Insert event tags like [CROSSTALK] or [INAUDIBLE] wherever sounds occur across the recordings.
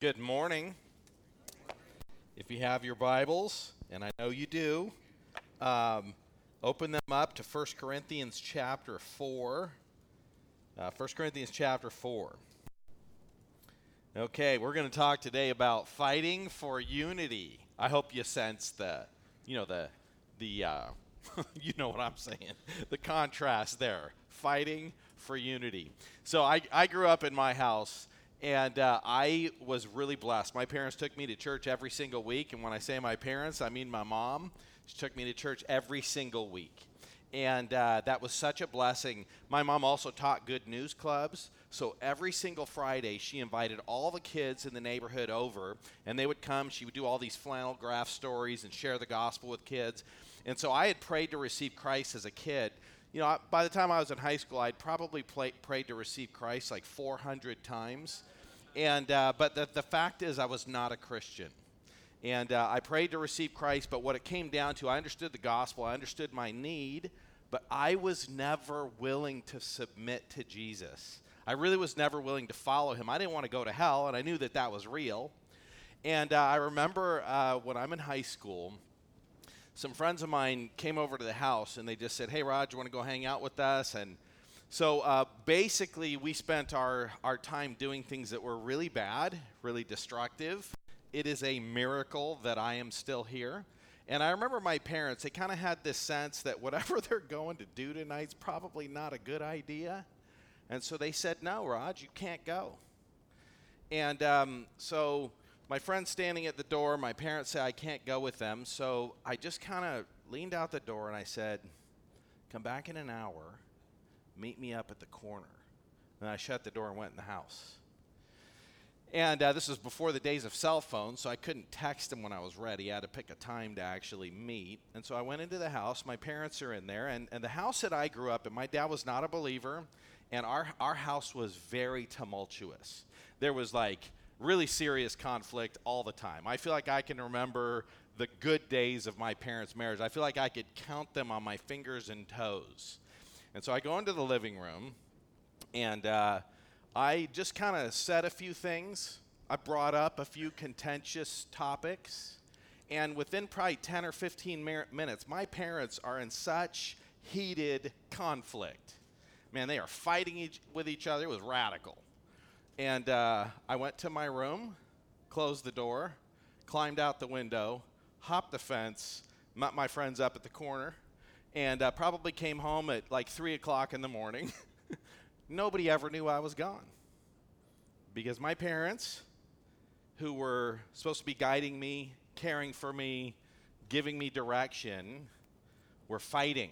Good morning. If you have your Bibles, and I know you do, um, open them up to 1 Corinthians chapter 4. Uh, 1 Corinthians chapter 4. Okay, we're going to talk today about fighting for unity. I hope you sense the, you know, the, the, uh, [LAUGHS] you know what I'm saying, the contrast there. Fighting for unity. So I, I grew up in my house and uh, I was really blessed. My parents took me to church every single week. And when I say my parents, I mean my mom. She took me to church every single week. And uh, that was such a blessing. My mom also taught good news clubs. So every single Friday, she invited all the kids in the neighborhood over, and they would come. She would do all these flannel graph stories and share the gospel with kids. And so I had prayed to receive Christ as a kid. You know, by the time I was in high school, I'd probably play, prayed to receive Christ like 400 times. And uh, but the, the fact is, I was not a Christian. And uh, I prayed to receive Christ, but what it came down to, I understood the gospel, I understood my need, but I was never willing to submit to Jesus. I really was never willing to follow him. I didn't want to go to hell, and I knew that that was real. And uh, I remember uh, when I'm in high school, some friends of mine came over to the house and they just said, Hey, Rod, you want to go hang out with us? And so uh, basically, we spent our, our time doing things that were really bad, really destructive. It is a miracle that I am still here. And I remember my parents, they kind of had this sense that whatever [LAUGHS] they're going to do tonight's probably not a good idea. And so they said, No, Rod, you can't go. And um, so my friend's standing at the door. My parents say I can't go with them. So I just kind of leaned out the door and I said, Come back in an hour meet me up at the corner. And I shut the door and went in the house. And uh, this was before the days of cell phones, so I couldn't text him when I was ready. I had to pick a time to actually meet. And so I went into the house. My parents are in there. And, and the house that I grew up in, my dad was not a believer, and our, our house was very tumultuous. There was like really serious conflict all the time. I feel like I can remember the good days of my parents' marriage. I feel like I could count them on my fingers and toes. And so I go into the living room and uh, I just kind of said a few things. I brought up a few contentious topics. And within probably 10 or 15 mer- minutes, my parents are in such heated conflict. Man, they are fighting each, with each other. It was radical. And uh, I went to my room, closed the door, climbed out the window, hopped the fence, met my friends up at the corner, and uh, probably came home at like 3 o'clock in the morning. [LAUGHS] Nobody ever knew I was gone. Because my parents, who were supposed to be guiding me, caring for me, giving me direction, were fighting.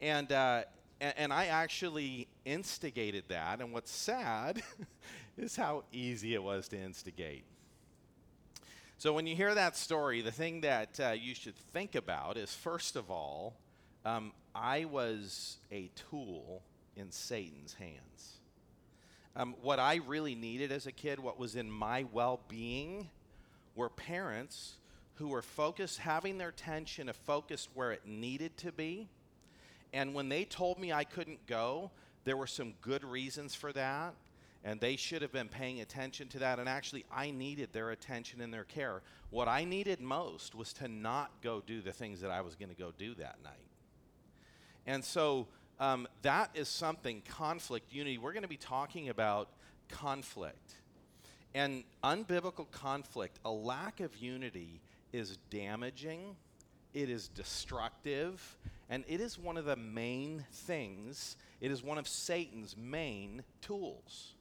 And, uh, and, and I actually instigated that. And what's sad [LAUGHS] is how easy it was to instigate. So, when you hear that story, the thing that uh, you should think about is first of all, um, I was a tool in Satan's hands. Um, what I really needed as a kid, what was in my well being, were parents who were focused, having their attention focused where it needed to be. And when they told me I couldn't go, there were some good reasons for that and they should have been paying attention to that. And actually, I needed their attention and their care. What I needed most was to not go do the things that I was going to go do that night. And so um, that is something conflict, unity. We're going to be talking about conflict. And unbiblical conflict, a lack of unity, is damaging, it is destructive, and it is one of the main things, it is one of Satan's main tools.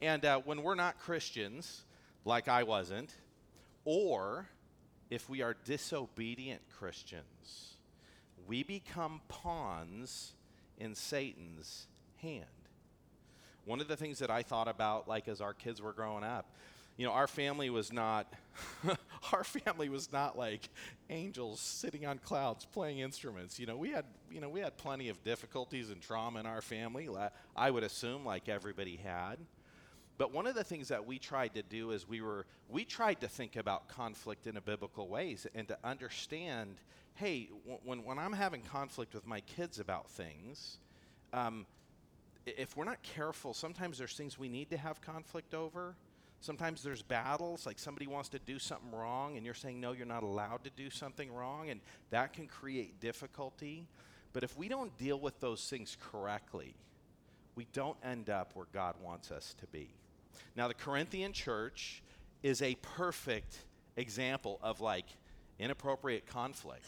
And uh, when we're not Christians, like I wasn't, or if we are disobedient Christians, we become pawns in Satan's hand. One of the things that I thought about, like as our kids were growing up, you know, our family was not, [LAUGHS] our family was not like angels sitting on clouds playing instruments. You know, we had, you know, we had plenty of difficulties and trauma in our family. I would assume, like everybody had. But one of the things that we tried to do is we were we tried to think about conflict in a biblical ways and to understand, hey, when when I'm having conflict with my kids about things, um, if we're not careful, sometimes there's things we need to have conflict over. Sometimes there's battles, like somebody wants to do something wrong, and you're saying, no, you're not allowed to do something wrong, and that can create difficulty. But if we don't deal with those things correctly, we don't end up where God wants us to be. Now, the Corinthian church is a perfect example of like inappropriate conflict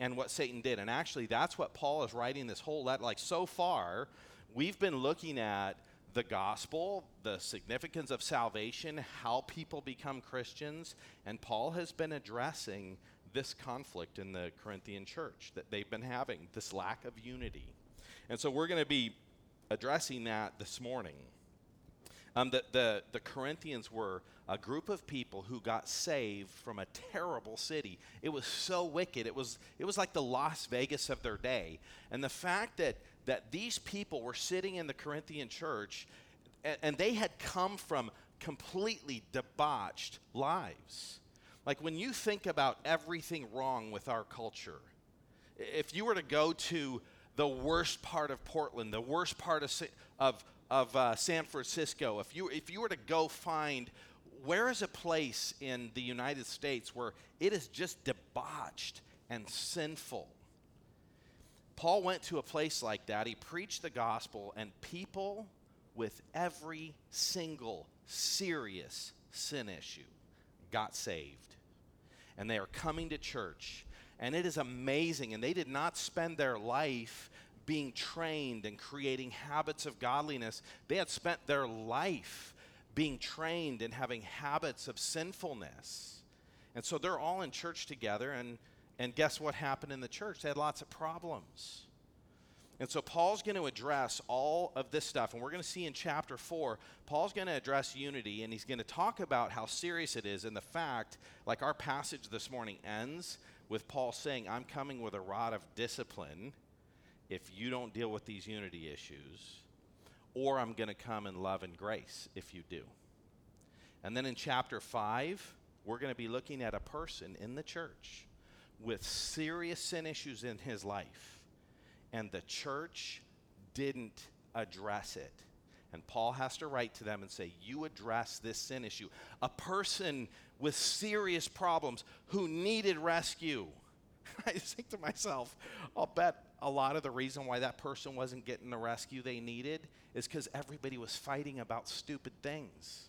and what Satan did. And actually, that's what Paul is writing this whole letter. Like, so far, we've been looking at the gospel, the significance of salvation, how people become Christians, and Paul has been addressing this conflict in the Corinthian church that they've been having, this lack of unity. And so we're going to be addressing that this morning. Um, the, the, the Corinthians were a group of people who got saved from a terrible city. It was so wicked. It was, it was like the Las Vegas of their day. And the fact that, that these people were sitting in the Corinthian church and, and they had come from completely debauched lives. Like when you think about everything wrong with our culture, if you were to go to the worst part of Portland, the worst part of, of, of uh, San Francisco, if you, if you were to go find where is a place in the United States where it is just debauched and sinful? Paul went to a place like that. He preached the gospel, and people with every single serious sin issue got saved. And they are coming to church. And it is amazing. And they did not spend their life being trained and creating habits of godliness, they had spent their life being trained and having habits of sinfulness. And so they're all in church together, and, and guess what happened in the church? They had lots of problems. And so Paul's going to address all of this stuff. And we're going to see in chapter 4, Paul's going to address unity, and he's going to talk about how serious it is. And the fact, like our passage this morning ends with Paul saying, I'm coming with a rod of discipline if you don't deal with these unity issues or I'm going to come in love and grace if you do. And then in chapter 5, we're going to be looking at a person in the church with serious sin issues in his life, and the church didn't address it. And Paul has to write to them and say, You address this sin issue. A person with serious problems who needed rescue. [LAUGHS] I think to myself, I'll bet a lot of the reason why that person wasn't getting the rescue they needed is because everybody was fighting about stupid things.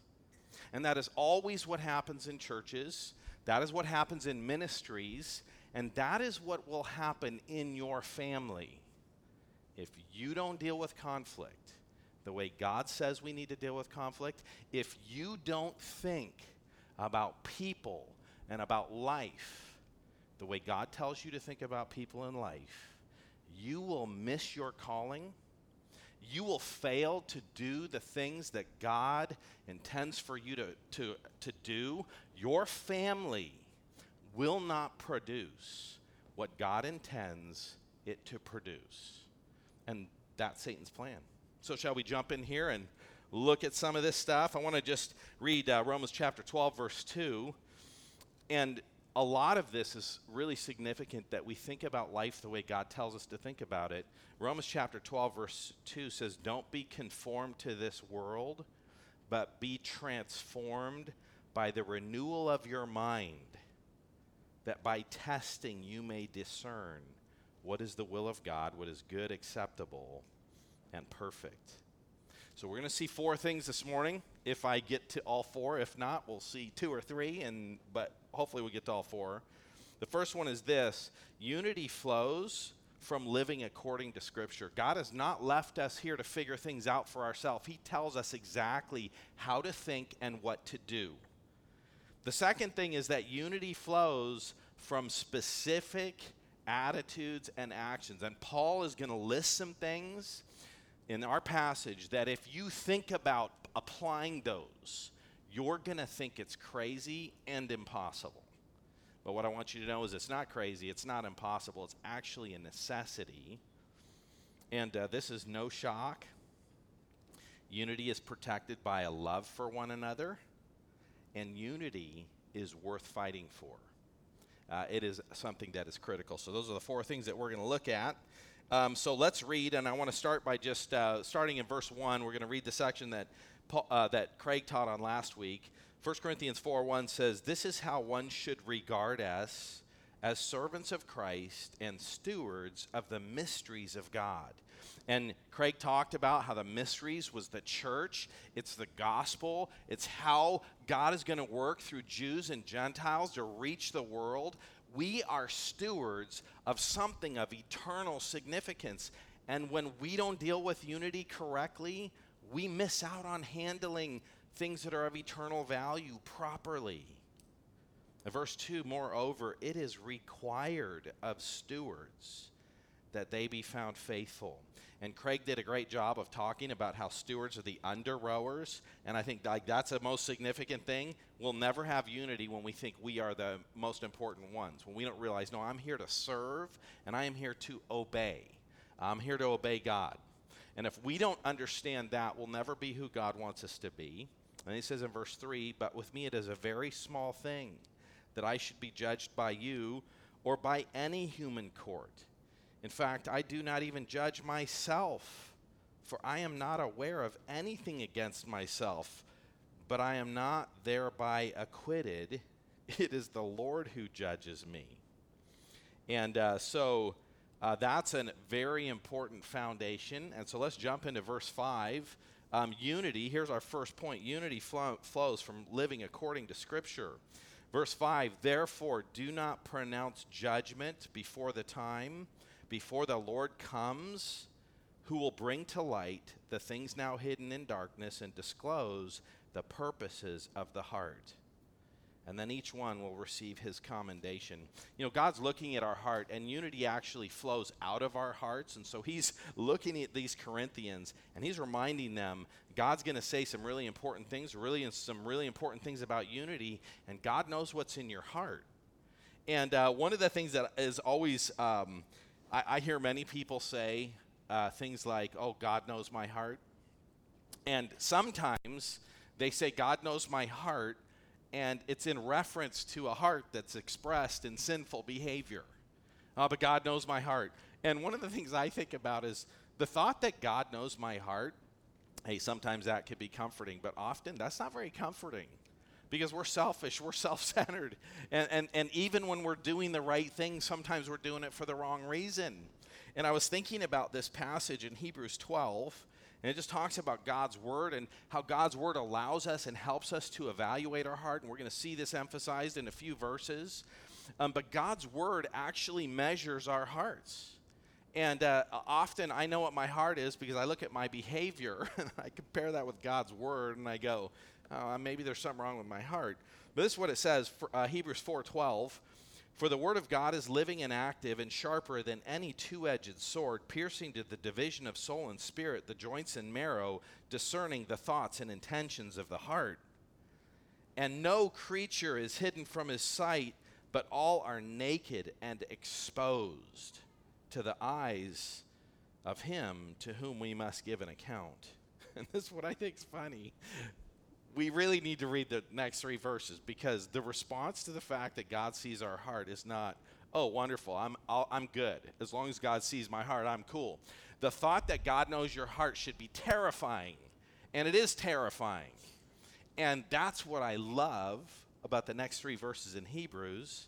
And that is always what happens in churches, that is what happens in ministries, and that is what will happen in your family. If you don't deal with conflict the way God says we need to deal with conflict, if you don't think about people and about life the way God tells you to think about people in life, you will miss your calling. You will fail to do the things that God intends for you to, to, to do. Your family will not produce what God intends it to produce. And that's Satan's plan. So, shall we jump in here and look at some of this stuff? I want to just read uh, Romans chapter 12, verse 2. And a lot of this is really significant that we think about life the way God tells us to think about it. Romans chapter 12, verse 2 says, Don't be conformed to this world, but be transformed by the renewal of your mind, that by testing you may discern what is the will of God, what is good, acceptable, and perfect. So we're going to see four things this morning. If I get to all four, if not, we'll see two or three. And but hopefully we get to all four. The first one is this: unity flows from living according to Scripture. God has not left us here to figure things out for ourselves. He tells us exactly how to think and what to do. The second thing is that unity flows from specific attitudes and actions. And Paul is going to list some things in our passage that if you think about applying those, you're going to think it's crazy and impossible. But what I want you to know is it's not crazy, it's not impossible, it's actually a necessity. And uh, this is no shock. Unity is protected by a love for one another, and unity is worth fighting for. Uh, it is something that is critical. So, those are the four things that we're going to look at. Um, so let's read, and I want to start by just uh, starting in verse 1. We're going to read the section that, Paul, uh, that Craig taught on last week. 1 Corinthians 4 1 says, This is how one should regard us as servants of Christ and stewards of the mysteries of God. And Craig talked about how the mysteries was the church, it's the gospel, it's how God is going to work through Jews and Gentiles to reach the world. We are stewards of something of eternal significance. And when we don't deal with unity correctly, we miss out on handling things that are of eternal value properly. Verse 2 Moreover, it is required of stewards that they be found faithful. And Craig did a great job of talking about how stewards are the under rowers. And I think like that's the most significant thing. We'll never have unity when we think we are the most important ones. When we don't realize, no, I'm here to serve and I am here to obey. I'm here to obey God. And if we don't understand that, we'll never be who God wants us to be. And he says in verse 3 But with me it is a very small thing that I should be judged by you or by any human court. In fact, I do not even judge myself, for I am not aware of anything against myself, but I am not thereby acquitted. [LAUGHS] It is the Lord who judges me. And uh, so uh, that's a very important foundation. And so let's jump into verse 5. Um, unity, here's our first point unity flow, flows from living according to Scripture. Verse 5 Therefore, do not pronounce judgment before the time before the Lord comes, who will bring to light the things now hidden in darkness and disclose the purposes of the heart. And then each one will receive his commendation. You know, God's looking at our heart, and unity actually flows out of our hearts. And so he's [LAUGHS] looking at these Corinthians, and he's reminding them God's going to say some really important things, really some really important things about unity, and God knows what's in your heart. And uh, one of the things that is always um, I, I hear many people say uh, things like, oh, God knows my heart. And sometimes they say, God knows my heart, and it's in reference to a heart that's expressed in sinful behavior. Uh, but God knows my heart. And one of the things I think about is the thought that God knows my heart. Hey, sometimes that could be comforting, but often that's not very comforting because we're selfish, we're [LAUGHS] self centered. And, and, and even when we're doing the right thing, sometimes we're doing it for the wrong reason. And I was thinking about this passage in Hebrews 12, and it just talks about God's word and how God's word allows us and helps us to evaluate our heart. And we're going to see this emphasized in a few verses. Um, but God's word actually measures our hearts. And uh, often I know what my heart is because I look at my behavior [LAUGHS] and I compare that with God's word and I go, uh, maybe there's something wrong with my heart. But this is what it says, for, uh, Hebrews 4.12. For the word of God is living and active and sharper than any two-edged sword, piercing to the division of soul and spirit, the joints and marrow, discerning the thoughts and intentions of the heart. And no creature is hidden from his sight, but all are naked and exposed to the eyes of him to whom we must give an account. [LAUGHS] And this is what I think is funny we really need to read the next three verses because the response to the fact that God sees our heart is not, oh, wonderful, I'm, i am good. As long as God sees my heart, I'm cool. The thought that God knows your heart should be terrifying, and it is terrifying. And that's what I love about the next three verses in Hebrews.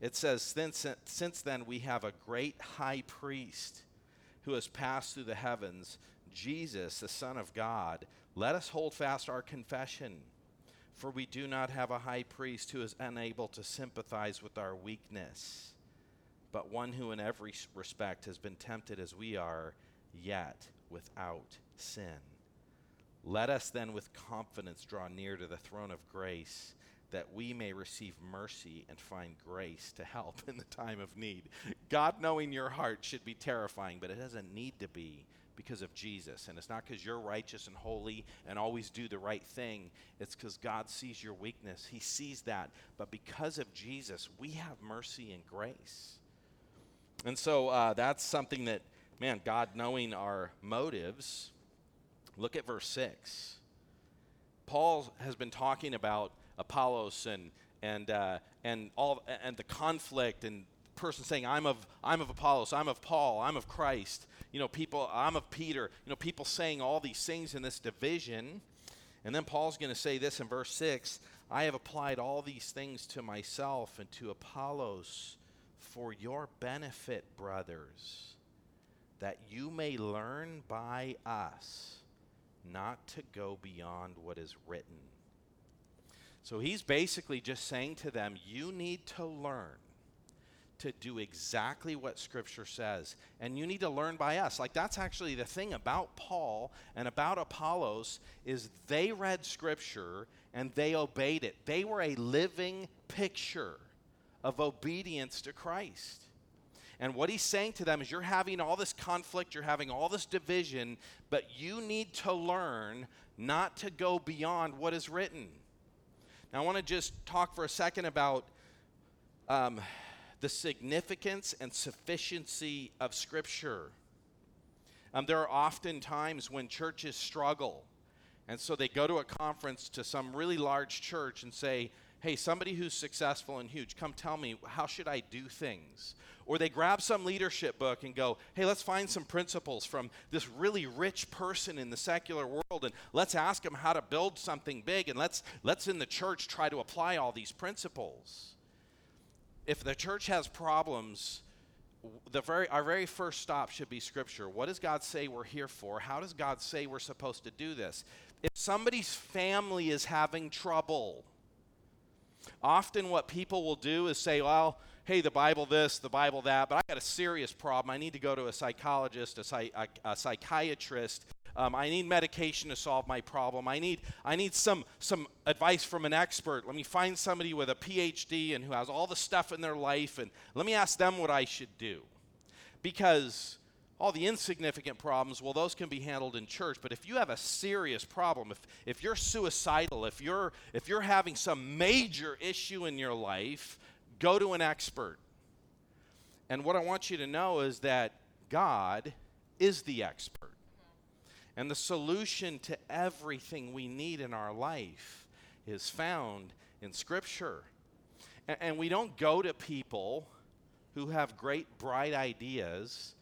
It says, since, since then we have a great high priest who has passed through the heavens, Jesus, the Son of God. Let us hold fast our confession, for we do not have a high priest who is unable to sympathize with our weakness, but one who in every respect has been tempted as we are, yet without sin. Let us then with confidence draw near to the throne of grace that we may receive mercy and find grace to help [LAUGHS] in the time of need. God knowing your heart should be terrifying, but it doesn't need to be because of Jesus. And it's not because you're righteous and holy and always do the right thing. It's because God sees your weakness. He sees that. But because of Jesus, we have mercy and grace. And so uh, that's something that, man, God knowing our motives. Look at verse 6. Paul has been talking about Apollos and and uh, and all and the conflict and person saying I'm of I'm of Apollos, I'm of Paul, I'm of Christ. You know, people I'm of Peter. You know, people saying all these things in this division. And then Paul's going to say this in verse 6, I have applied all these things to myself and to Apollos for your benefit, brothers, that you may learn by us not to go beyond what is written. So he's basically just saying to them, you need to learn to do exactly what Scripture says. And you need to learn by us. Like, that's actually the thing about Paul and about Apollos is they read Scripture and they obeyed it. They were a living picture of obedience to Christ. And what he's saying to them is you're having all this conflict, you're having all this division, but you need to learn not to go beyond what is written. Now, I want to just talk for a second about um, the significance and sufficiency of Scripture. Um, there are often times when churches struggle, and so they go to a conference to some really large church and say, Hey, somebody who's successful and huge, come tell me, how should I do things? Or they grab some leadership book and go, hey, let's find some principles from this really rich person in the secular world and let's ask them how to build something big and let's, let's in the church try to apply all these principles if the church has problems, the very our very first stop should be scripture. What does God say we're here for? How does God say we're supposed to do this? If somebody's family is having trouble, often what people will do is say, "Well, hey, the Bible this, the Bible that, but I got a serious problem. I need to go to a psychologist, a, a, a psychiatrist, um, I need medication to solve my problem. I need, I need some, some advice from an expert. Let me find somebody with a PhD and who has all the stuff in their life, and let me ask them what I should do. Because all the insignificant problems, well, those can be handled in church. But if you have a serious problem, if, if you're suicidal, if you're, if you're having some major issue in your life, go to an expert. And what I want you to know is that God is the expert. And the solution to everything we need in our life is found in Scripture. And, and we don't go to people who have great, bright ideas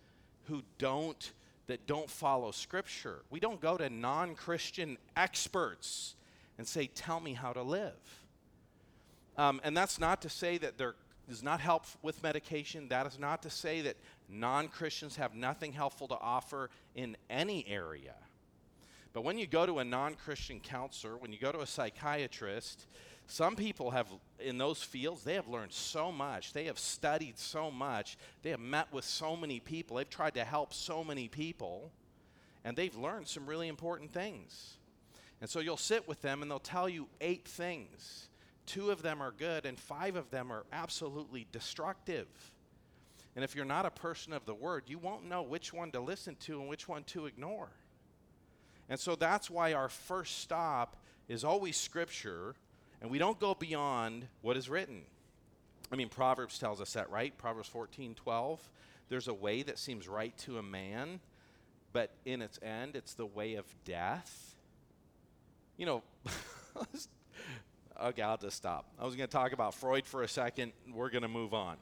who don't that don't follow scripture. We don't go to non-Christian experts and say, "Tell me how to live." Um, and that's not to say that there is not help with medication. That is not to say that non-Christians have nothing helpful to offer in any area. But when you go to a non Christian counselor, when you go to a psychiatrist, some people have, in those fields, they have learned so much. They have studied so much. They have met with so many people. They've tried to help so many people. And they've learned some really important things. And so you'll sit with them and they'll tell you eight things. Two of them are good, and five of them are absolutely destructive. And if you're not a person of the word, you won't know which one to listen to and which one to ignore. And so that's why our first stop is always Scripture, and we don't go beyond what is written. I mean, Proverbs tells us that, right? Proverbs 14 12. There's a way that seems right to a man, but in its end, it's the way of death. You know, [LAUGHS] okay, I'll just stop. I was going to talk about Freud for a second. We're going to move on.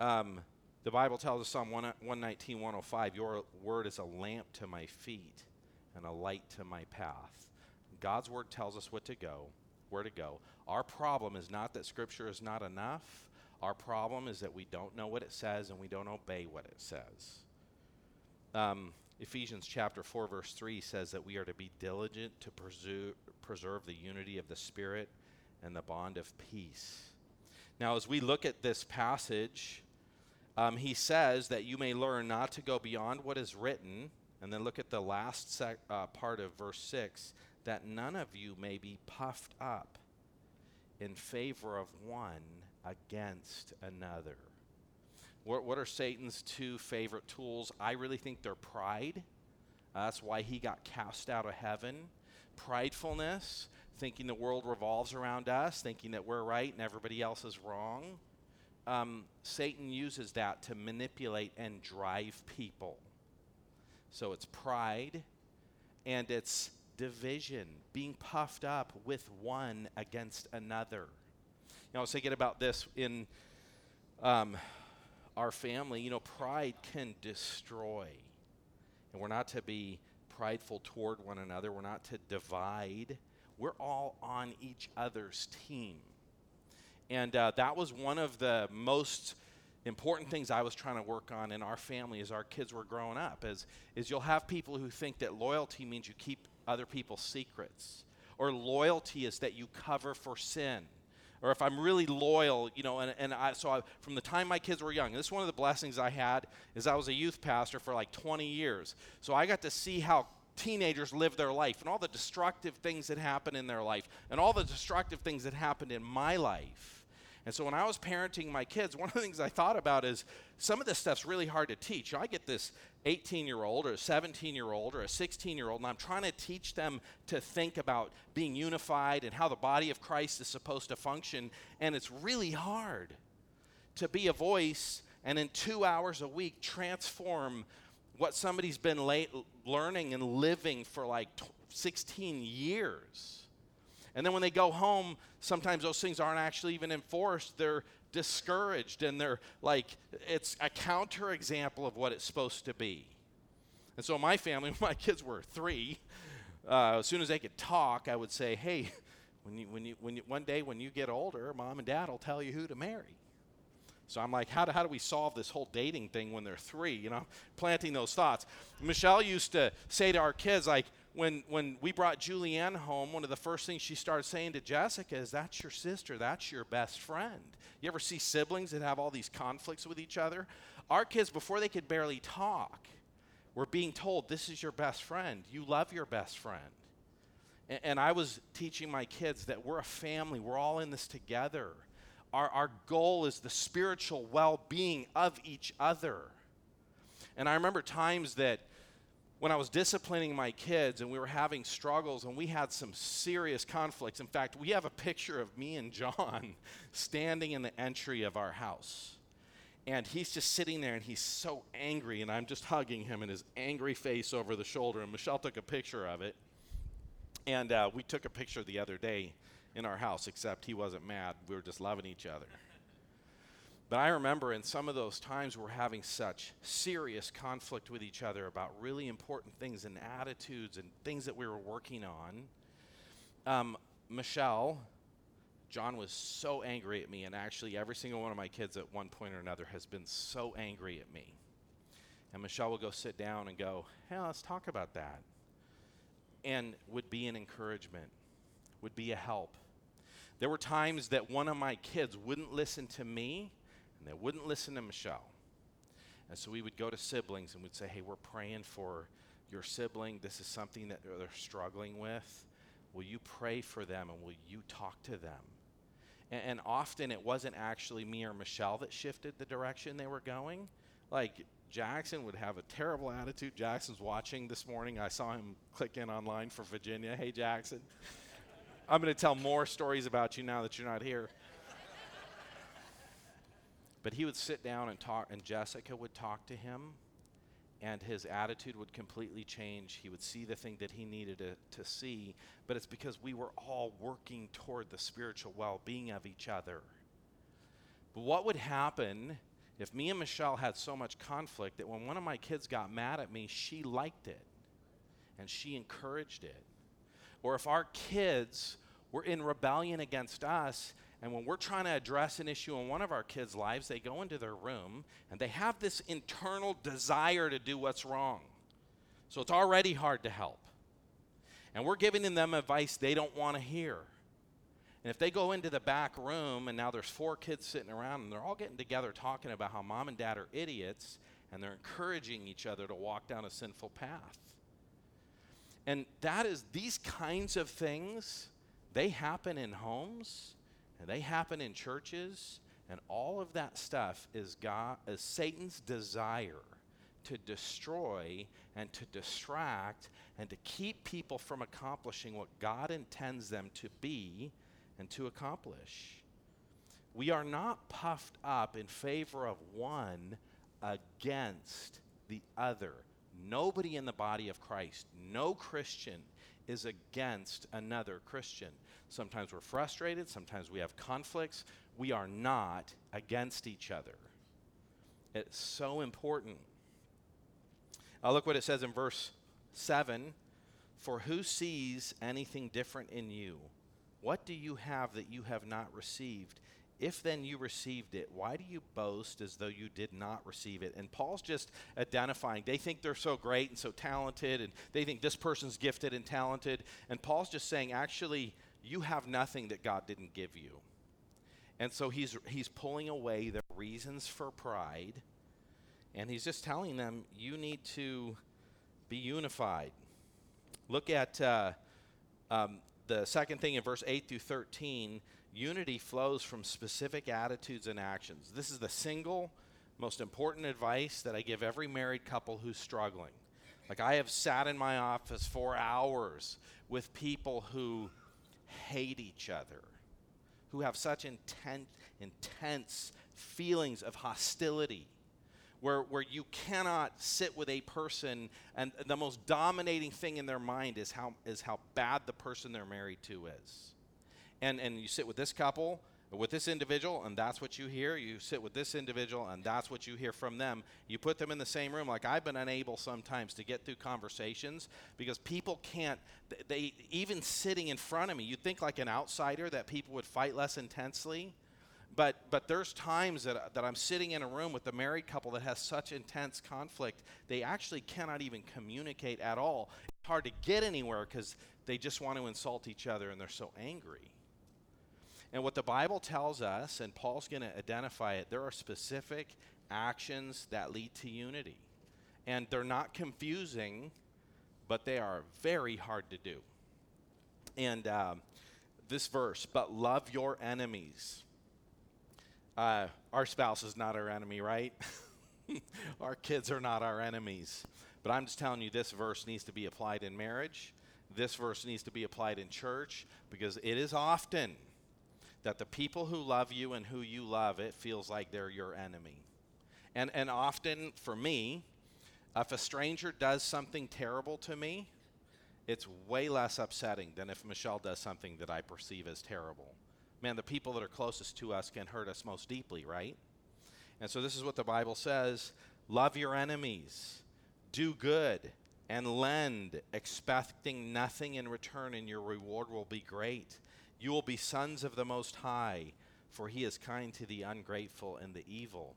Um, the Bible tells us Psalm 119, 105, Your word is a lamp to my feet and a light to my path. God's word tells us what to go, where to go. Our problem is not that scripture is not enough. Our problem is that we don't know what it says and we don't obey what it says. Um, Ephesians chapter 4, verse 3 says that we are to be diligent to preserve, the unity of the Spirit and the bond of peace. Now, as we look at this passage, um, he says that you may learn not to go beyond what is written and then look at the last sec, uh, part of verse 6 that none of you may be puffed up in favor of one against another. What, what are Satan's two favorite tools? I really think they're pride. Uh, that's why he got cast out of heaven. Pridefulness, thinking the world revolves around us, thinking that we're right and everybody else is wrong. Um, Satan uses that to manipulate and drive people. So it's pride and it's division, being puffed up with one against another. You know, I was thinking about this in um, our family. You know, pride can destroy. And we're not to be prideful toward one another, we're not to divide. we're all on each other's team. And uh, that was one of the most important things I was trying to work on in our family as our kids were growing up is, is you'll have people who think that loyalty means you keep other people's secrets or loyalty is that you cover for sin or if I'm really loyal, you know, and, and I, so I, from the time my kids were young, this is one of the blessings I had is I was a youth pastor for like 20 years. So I got to see how teenagers live their life and all the destructive things that happen in their life and all the destructive things that happened in my life. And so when I was parenting my kids, one of the things I thought about is some of this stuff's really hard to teach. I get this 18 year old or a 17 year old or a 16 year old, and I'm trying to teach them to think about being unified and how the body of Christ is supposed to function. And it's really hard to be a voice and in two hours a week transform what somebody's been late learning and living for like 16 years. And then when they go home, sometimes those things aren't actually even enforced. They're discouraged and they're like, it's a counterexample of what it's supposed to be. And so, my family, [LAUGHS] when my kids were three, uh, as soon as they could talk, I would say, hey, when you, when you, when you, one day when you get older, mom and dad will tell you who to marry. So I'm like, how do, how do we solve this whole dating thing when they're three? You know, planting those thoughts. Michelle used to say to our kids, like, when, when we brought Julianne home, one of the first things she started saying to Jessica is, That's your sister, that's your best friend. You ever see siblings that have all these conflicts with each other? Our kids, before they could barely talk, were being told, This is your best friend. You love your best friend. And, and I was teaching my kids that we're a family, we're all in this together. Our, our goal is the spiritual well being of each other. And I remember times that when I was disciplining my kids and we were having struggles and we had some serious conflicts. In fact, we have a picture of me and John [LAUGHS] standing in the entry of our house. And he's just sitting there and he's so angry, and I'm just hugging him and his angry face over the shoulder. And Michelle took a picture of it. And uh, we took a picture the other day in our house, except he wasn't mad. We were just loving each other. But I remember in some of those times we're having such serious conflict with each other about really important things and attitudes and things that we were working on. Um, Michelle, John was so angry at me, and actually every single one of my kids at one point or another has been so angry at me. And Michelle would go sit down and go, Hey, let's talk about that. And would be an encouragement, would be a help. There were times that one of my kids wouldn't listen to me and they wouldn't listen to Michelle. And so we would go to siblings and we'd say, hey, we're praying for your sibling. This is something that they're struggling with. Will you pray for them and will you talk to them? And, and often it wasn't actually me or Michelle that shifted the direction they were going. Like Jackson would have a terrible attitude. Jackson's watching this morning. I saw him click in online for Virginia. Hey, Jackson. I'm going to tell more stories about you now that you're not here. But he would sit down and talk, and Jessica would talk to him, and his attitude would completely change. He would see the thing that he needed to, to see, but it's because we were all working toward the spiritual well being of each other. But what would happen if me and Michelle had so much conflict that when one of my kids got mad at me, she liked it and she encouraged it? Or if our kids were in rebellion against us and when we're trying to address an issue in one of our kids' lives, they go into their room and they have this internal desire to do what's wrong. So it's already hard to help. And we're giving them advice they don't want to hear. And if they go into the back room and now there's four kids sitting around and they're all getting together talking about how mom and dad are idiots and they're encouraging each other to walk down a sinful path. And that is, these kinds of things, they happen in homes and they happen in churches, and all of that stuff is God is Satan's desire to destroy and to distract and to keep people from accomplishing what God intends them to be and to accomplish. We are not puffed up in favor of one against the other. Nobody in the body of Christ, no Christian is against another Christian. Sometimes we're frustrated, sometimes we have conflicts. We are not against each other. It's so important. Uh, look what it says in verse 7. For who sees anything different in you? What do you have that you have not received? If then you received it, why do you boast as though you did not receive it? And Paul's just identifying. They think they're so great and so talented, and they think this person's gifted and talented. And Paul's just saying, actually, you have nothing that God didn't give you. And so he's, he's pulling away the reasons for pride, and he's just telling them, you need to be unified. Look at uh, um, the second thing in verse 8 through 13 unity flows from specific attitudes and actions. This is the single most important advice that I give every married couple who's struggling. Like, I have sat in my office for hours with people who hate each other, who have such intent, intense feelings of hostility where, where you cannot sit with a person and the most dominating thing in their mind is how, is how bad the person they're married to is. And, and you sit with this couple, with this individual, and that's what you hear. You sit with this individual, and that's what you hear from them. You put them in the same room. Like I've been unable sometimes to get through conversations because people can't, they, even sitting in front of me, you'd think like an outsider that people would fight less intensely but, but there's times that, that I'm sitting in a room with a married couple that has such intense conflict, they actually cannot even communicate at all. It's hard to get anywhere because they just want to insult each other and they're so angry. And what the Bible tells us, and Paul's going to identify it, there are specific actions that lead to unity. And they're not confusing, but they are very hard to do. And um, this verse, but love your enemies uh, our spouse is not our enemy, right? [LAUGHS] our kids are not our enemies. But I'm just telling you, this verse needs to be applied in marriage. This verse needs to be applied in church because it is often that the people who love you and who you love, it feels like they're your enemy. And, and often for me, if a stranger does something terrible to me, it's way less upsetting than if Michelle does something that I perceive as terrible man, the people that are closest to us can hurt us most deeply, right? And so this is what the Bible says love your enemies, do good, and lend, expecting nothing in return, and your reward will be great. You will be sons of the Most High, for he is kind to the ungrateful and the evil.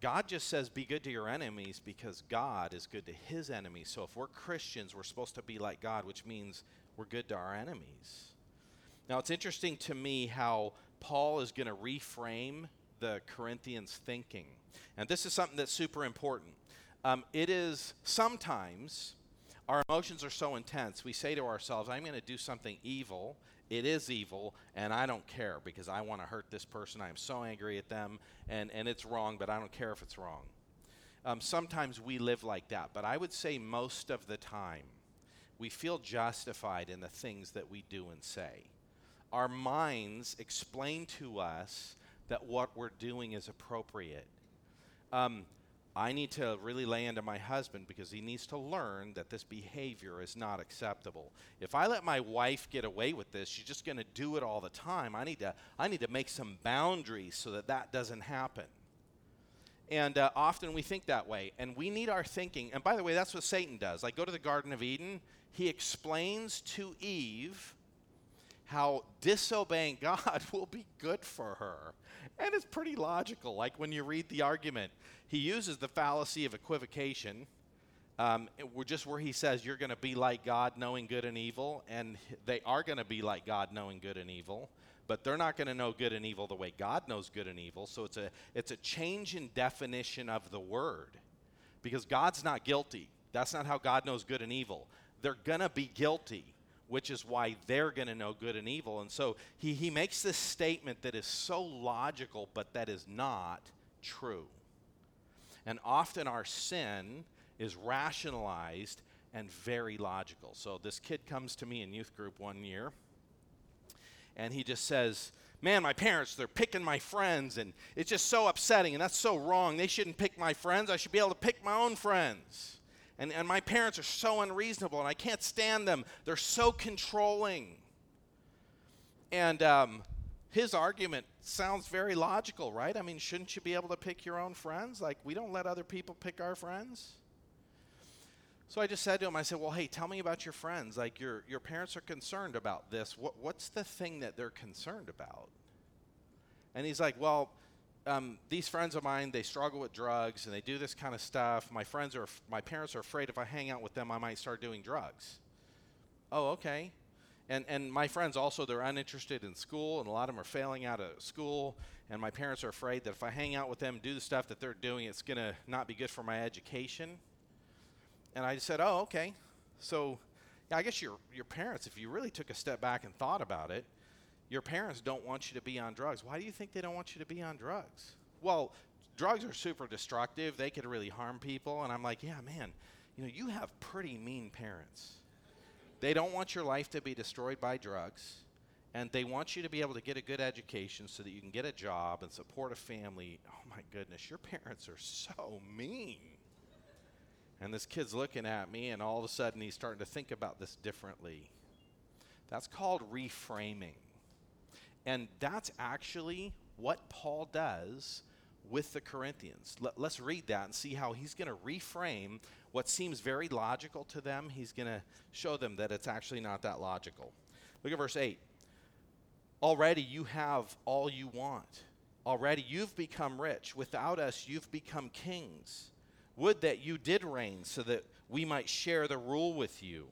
God just says, be good to your enemies because God is good to his enemies. So if we're Christians, we're supposed to be like God, which means we're good to our enemies. Now, it's interesting to me how Paul is going to reframe the Corinthians' thinking. And this is something that's super important. Um, it is sometimes our emotions are so intense, we say to ourselves, I'm going to do something evil. It is evil, and I don't care because I want to hurt this person. I am so angry at them, and, and it's wrong, but I don't care if it's wrong. Um, sometimes we live like that, but I would say most of the time we feel justified in the things that we do and say our minds explain to us that what we're doing is appropriate. Um, I need to really lay into my husband because he needs to learn that this behavior is not acceptable. If I let my wife get away with this, she's just going to do it all the time. I need to I need to make some boundaries so that that doesn't happen. And uh, often we think that way, and we need our thinking. And by the way, that's what Satan does. Like go to the Garden of Eden, he explains to Eve how disobeying God [LAUGHS] will be good for her. And it's pretty logical. Like when you read the argument, he uses the fallacy of equivocation, um, just where he says you're going to be like God, knowing good and evil, and they are going to be like God, knowing good and evil. But they're not going to know good and evil the way God knows good and evil. So it's a it's a change in definition of the word, because God's not guilty. That's not how God knows good and evil. They're going to be guilty which is why they're going to know good and evil. And so he, he makes this statement that is so logical, but that is not true. And often our sin is rationalized and very logical. So this kid comes to me in youth group one year, and he just says, Man, my parents, they're picking my friends, and it's just so upsetting, and that's so wrong. They shouldn't pick my friends. I should be able to pick my own friends. And, and my parents are so unreasonable, and I can't stand them. They're so controlling. And um, his argument sounds very logical, right? I mean, shouldn't you be able to pick your own friends? Like, we don't let other people pick our friends. So I just said to him, I said, Well, hey, tell me about your friends. Like, your, your parents are concerned about this. What, what's the thing that they're concerned about? And he's like, Well, um, these friends of mine, they struggle with drugs and they do this kind of stuff. My friends are, my parents are afraid if I hang out with them, I might start doing drugs. Oh, okay. And, and my friends also, they're uninterested in school, and a lot of them are failing out of school. And my parents are afraid that if I hang out with them, do the stuff that they're doing, it's going to not be good for my education. And I said, oh, okay. So yeah, I guess your, your parents, if you really took a step back and thought about it, your parents don't want you to be on drugs. Why do you think they don't want you to be on drugs? Well, drugs are super destructive. They could really harm people. And I'm like, yeah, man, you know, you have pretty mean parents. They don't want your life to be destroyed by drugs. And they want you to be able to get a good education so that you can get a job and support a family. Oh my goodness, your parents are so mean. And this kid's looking at me, and all of a sudden he's starting to think about this differently. That's called reframing. And that's actually what Paul does with the Corinthians. Let, us read that and see how he's going to reframe what seems very logical to them. He's going to show them that it's actually not that logical. Look at verse 8. Already you have all you want. Already you've become rich. Without us, you've become kings. Would that you did reign so that we might share the rule with you.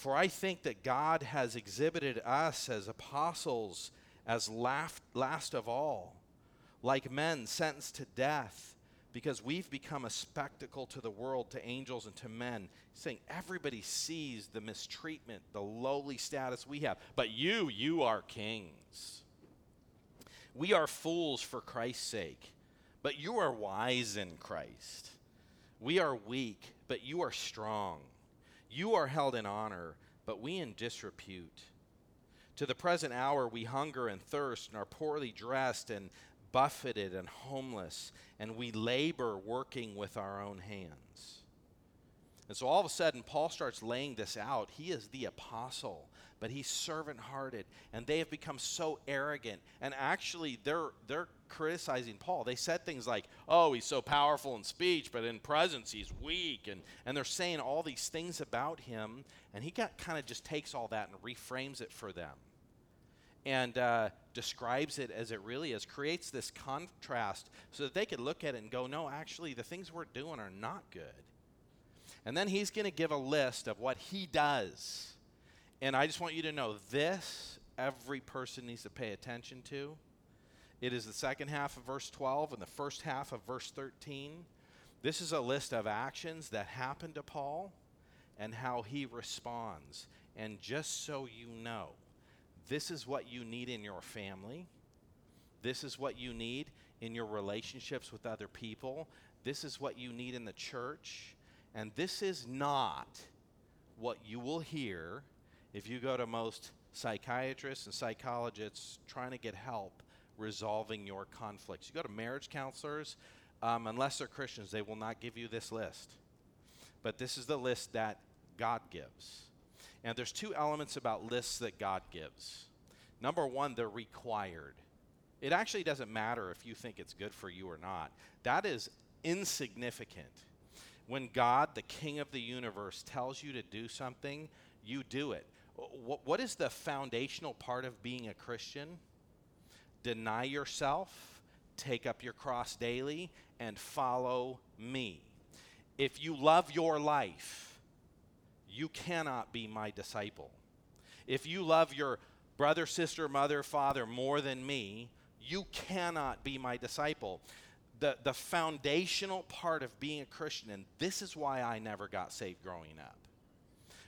For I think that God has exhibited us as apostles as last last of all, like men sentenced to death, because we've become a spectacle to the world, to angels, and to men. He's saying everybody sees the mistreatment, the lowly status we have. But you, you are kings. We are fools for Christ's sake, but you are wise in Christ. We are weak, but you are strong. You are held in honor, but we in disrepute. To the present hour, we hunger and thirst and are poorly dressed and buffeted and homeless, and we labor working with our own hands. And so all of a sudden, Paul starts laying this out. He is the apostle, but he's servant hearted, and they have become so arrogant. And actually, they're, they're criticizing Paul. They said things like, oh, he's so powerful in speech, but in presence, he's weak. And, and they're saying all these things about him, and he kind of just takes all that and reframes it for them and uh, describes it as it really is, creates this contrast so that they could look at it and go, no, actually, the things we're doing are not good. And then he's going to give a list of what he does. And I just want you to know this every person needs to pay attention to. It is the second half of verse 12 and the first half of verse 13. This is a list of actions that happened to Paul and how he responds. And just so you know, this is what you need in your family. This is what you need in your relationships with other people. This is what you need in the church. And this is not what you will hear if you go to most psychiatrists and psychologists trying to get help resolving your conflicts. You go to marriage counselors, um, unless they're Christians, they will not give you this list. But this is the list that God gives. And there's two elements about lists that God gives. Number one, they're required. It actually doesn't matter if you think it's good for you or not. That is insignificant. When God, the King of the universe, tells you to do something, you do it. What, what is the foundational part of being a Christian? Deny yourself, take up your cross daily, and follow me. If you love your life, you cannot be my disciple. If you love your brother, sister, mother, father more than me, you cannot be my disciple the, the foundational part of being a Christian, and this is why I never got saved growing up,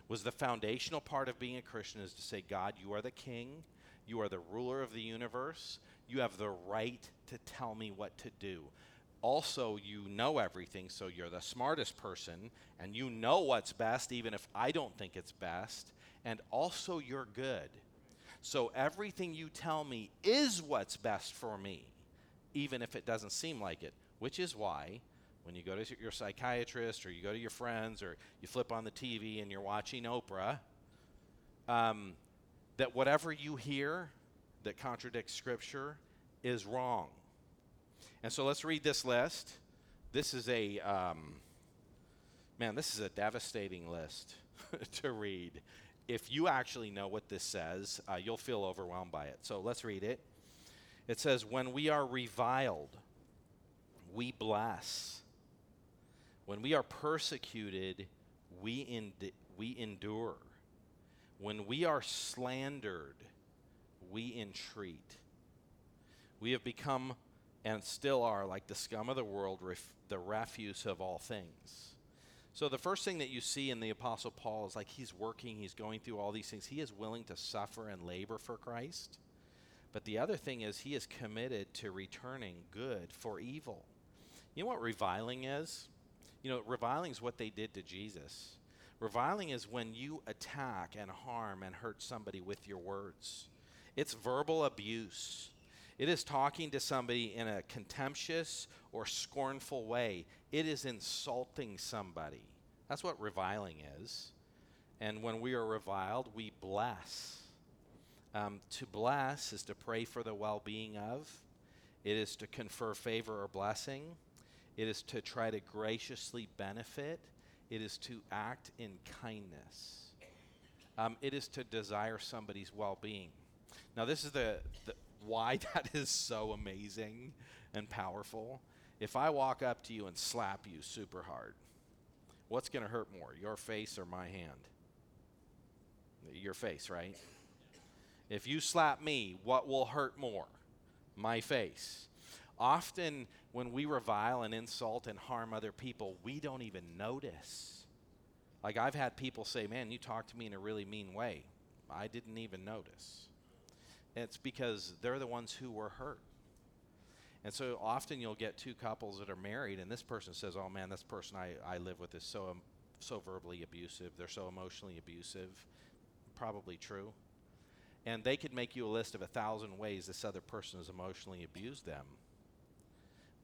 was the foundational part of being a Christian is to say, God, you are the king, you are the ruler of the universe, you have the right to tell me what to do. Also, you know everything, so you're the smartest person, and you know what's best, even if I don't think it's best, and also you're good. So everything you tell me is what's best for me even if it doesn't seem like it, which is why when you go to your psychiatrist or you go to your friends or you flip on the TV and you're watching Oprah, um, that whatever you hear that contradicts Scripture is wrong. And so let's read this list. This is a um, Man, this is a devastating list [LAUGHS] to read. If you actually know what this says, uh, you'll feel overwhelmed by it. So let's read it. It says, When we are reviled, we bless. When we are persecuted, we, ind- we endure. When we are slandered, we entreat. We have become and still are like the scum of the world, ref- the refuse of all things. So the first thing that you see in the apostle Paul is like he's working, he's going through all these things. He is willing to suffer and labor for Christ. But the other thing is he is committed to returning good for evil. You know what reviling is? You know, reviling is what they did to Jesus. Reviling is when you attack and harm and hurt somebody with your words. It's verbal abuse. It is talking to somebody in a contemptuous or scornful way. It is insulting somebody. That's what reviling is. And when we are reviled, we bless. Um, to bless is to pray for the well being of, it is to confer favor or blessing, it is to try to graciously benefit, it is to act in kindness, um, it is to desire somebody's well being. Now, this is the, the why [LAUGHS] that is so amazing and powerful. If I walk up to you and slap you super hard, what's going to hurt more, your face or my hand? Your face, right? If you slap me, what will hurt more? My face. Often, when we revile and insult and harm other people, we don't even notice. Like, I've had people say, Man, you talked to me in a really mean way. I didn't even notice. It's because they're the ones who were hurt. And so often you'll get two couples that are married, and this person says, Oh man, this person I, I live with is so, um, so verbally abusive. They're so emotionally abusive. Probably true and they could make you a list of a thousand ways this other person has emotionally abused them.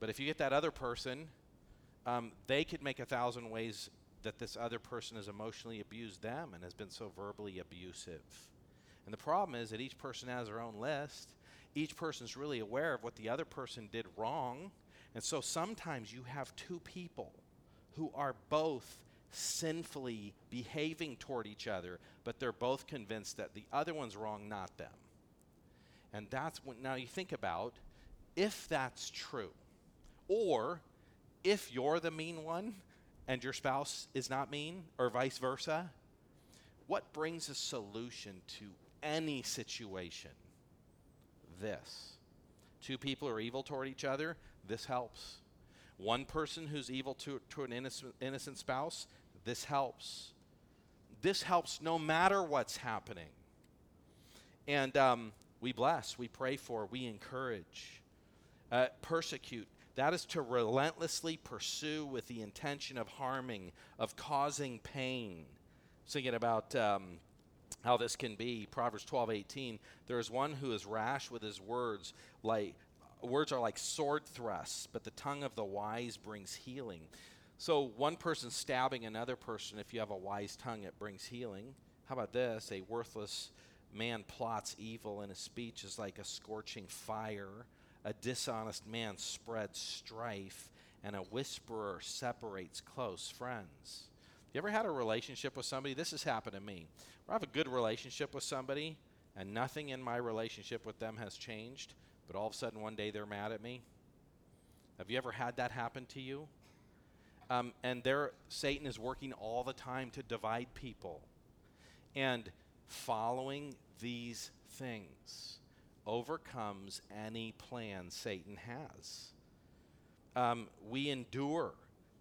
But if you get that other person, um, they could make a thousand ways that this other person has emotionally abused them and has been so verbally abusive. And the problem is that each person has their own list. Each person's really aware of what the other person did wrong. And so sometimes you have two people who are both sinfully behaving toward each other, but they're both convinced that the other one's wrong, not them. And that's what now you think about if that's true, or if you're the mean one and your spouse is not mean, or vice versa, what brings a solution to any situation? This. Two people are evil toward each other, this helps. One person who's evil to, to an innocent, innocent spouse, this helps. This helps no matter what's happening. And um, we bless, we pray for, we encourage, uh, persecute. That is to relentlessly pursue with the intention of harming, of causing pain. Thinking about um, how this can be. Proverbs 12, 18. There is one who is rash with his words, like words are like sword thrusts, but the tongue of the wise brings healing. So, one person stabbing another person, if you have a wise tongue, it brings healing. How about this? A worthless man plots evil, and his speech is like a scorching fire. A dishonest man spreads strife, and a whisperer separates close friends. You ever had a relationship with somebody? This has happened to me. Where I have a good relationship with somebody, and nothing in my relationship with them has changed, but all of a sudden one day they're mad at me. Have you ever had that happen to you? Um, and there, Satan is working all the time to divide people. And following these things overcomes any plan Satan has. Um, we endure.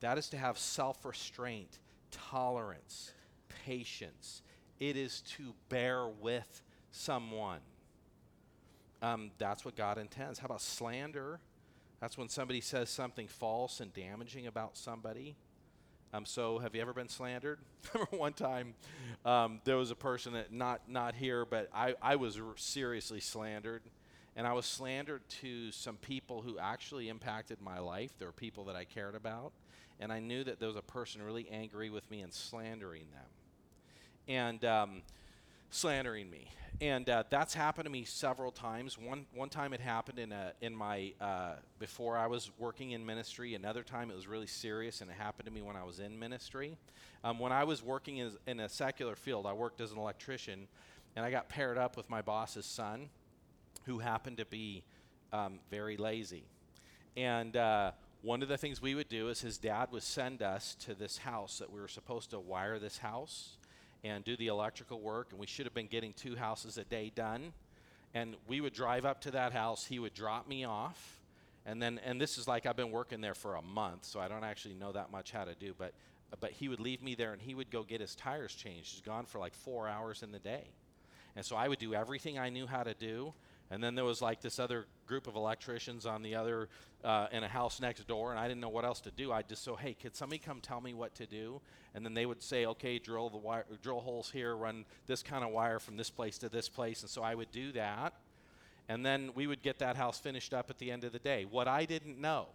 That is to have self restraint, tolerance, patience. It is to bear with someone. Um, that's what God intends. How about slander? That's when somebody says something false and damaging about somebody. Um, so, have you ever been slandered? [LAUGHS] Remember one time um, there was a person that not not here, but I, I was r- seriously slandered, and I was slandered to some people who actually impacted my life. There were people that I cared about, and I knew that there was a person really angry with me and slandering them. And um, slandering me. And uh, that's happened to me several times. One, one time it happened in, a, in my, uh, before I was working in ministry. Another time it was really serious and it happened to me when I was in ministry. Um, when I was working in, in a secular field, I worked as an electrician and I got paired up with my boss's son who happened to be um, very lazy. And uh, one of the things we would do is his dad would send us to this house that we were supposed to wire this house and do the electrical work, and we should have been getting two houses a day done. And we would drive up to that house, he would drop me off, and then, and this is like I've been working there for a month, so I don't actually know that much how to do, but, but he would leave me there and he would go get his tires changed. He's gone for like four hours in the day. And so I would do everything I knew how to do, and then there was like this other group of electricians on the other uh, in a house next door, and I didn't know what else to do. I just so, hey, could somebody come tell me what to do? And then they would say, okay, drill the wire, drill holes here, run this kind of wire from this place to this place, and so I would do that, and then we would get that house finished up at the end of the day. What I didn't know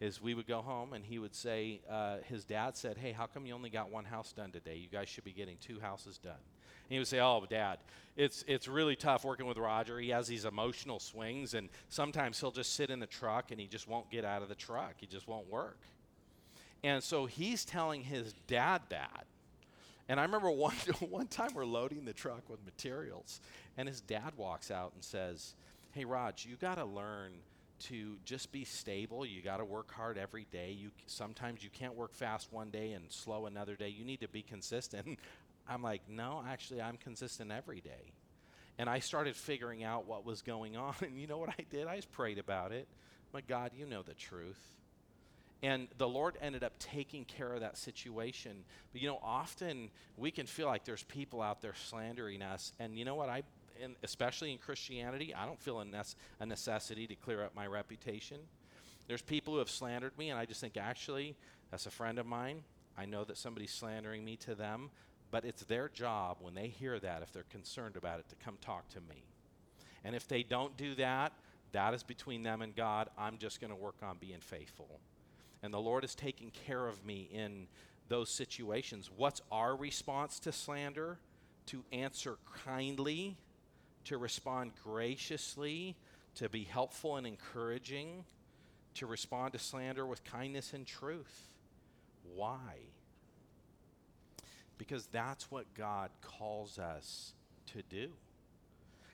is we would go home and he would say, uh, his dad said, hey, how come you only got one house done today? You guys should be getting two houses done he would say, "Oh, Dad, it's it's really tough working with Roger. He has these emotional swings, and sometimes he'll just sit in the truck and he just won't get out of the truck. He just won't work." And so he's telling his dad that. And I remember [LAUGHS] one one time we're loading the truck with materials, and his dad walks out and says, "Hey, Raj, you got to learn." to just be stable. You got to work hard every day. You sometimes you can't work fast one day and slow another day. You need to be consistent. [LAUGHS] I'm like, no, actually, I'm consistent every day. And I started figuring out what was going on. [LAUGHS] And you know what I did? I just prayed about it. My God, you know the truth. And the Lord ended up taking care of that situation. But you know, often we can feel like there's people out there slandering us. And you know what? I, especially in Christianity, I don't feel a, a necessity to clear up my reputation. There's people who have slandered me, and I just think, actually, that's a friend of mine. I know that somebody's slandering me to them. But it's their job when they hear that, if they're concerned about it, to come talk to me. And if they don't do that, that is between them and God. I'm just going to work on being faithful. And the Lord is taking care of me in those situations. What's our response to slander? To answer kindly, to respond graciously, to be helpful and encouraging, to respond to slander with kindness and truth. Why? Because that's what God calls us to do.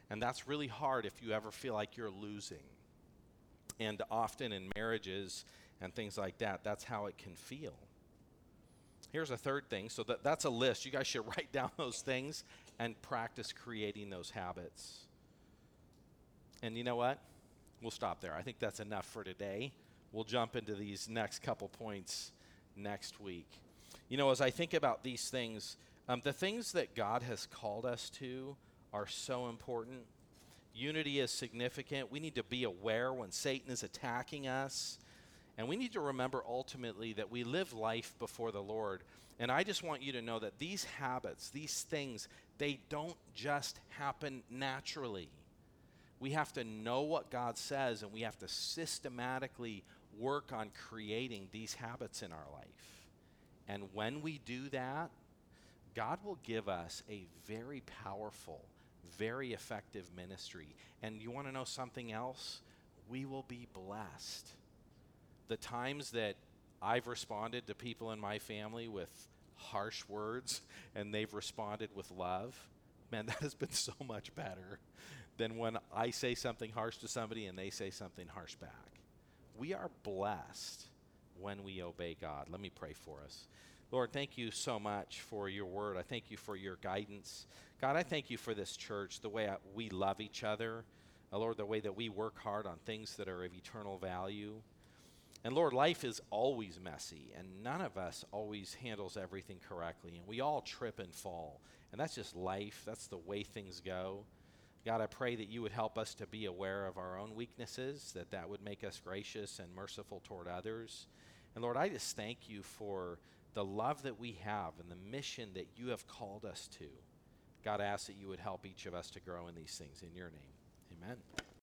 And that's really hard if you ever feel like you're losing. And often in marriages and things like that, that's how it can feel. Here's a third thing. So that, that's a list. You guys should [LAUGHS] write down those things and practice creating those habits. And you know what? We'll stop there. I think that's enough for today. We'll jump into these next couple points next week. You know, as I think about these things, um, the things that God has called us to are so important. Unity is significant. We need to be aware when Satan is attacking us. And we need to remember ultimately that we live life before the Lord. And I just want you to know that these habits, these things, they don't just happen naturally. We have to know what God says and we have to systematically work on creating these habits in our life. And when we do that, God will give us a very powerful, very effective ministry. And you want to know something else? We will be blessed. The times that I've responded to people in my family with harsh words and they've responded with love, man, [LAUGHS] that has been so much better than when I say something harsh to somebody and they say something harsh back. We are blessed when we obey God. Let me pray for us. Lord, thank you so much for your word. I thank you for your guidance. God, I thank you for this church, the way we love each other. Uh, Lord, the way that we work hard on things that are of eternal value. And Lord, life is always messy, and none of us always handles everything correctly. And we all trip and fall. And that's just life, that's the way things go. God, I pray that you would help us to be aware of our own weaknesses, that that would make us gracious and merciful toward others. And Lord, I just thank you for the love that we have and the mission that you have called us to. God, I ask that you would help each of us to grow in these things. In your name, amen.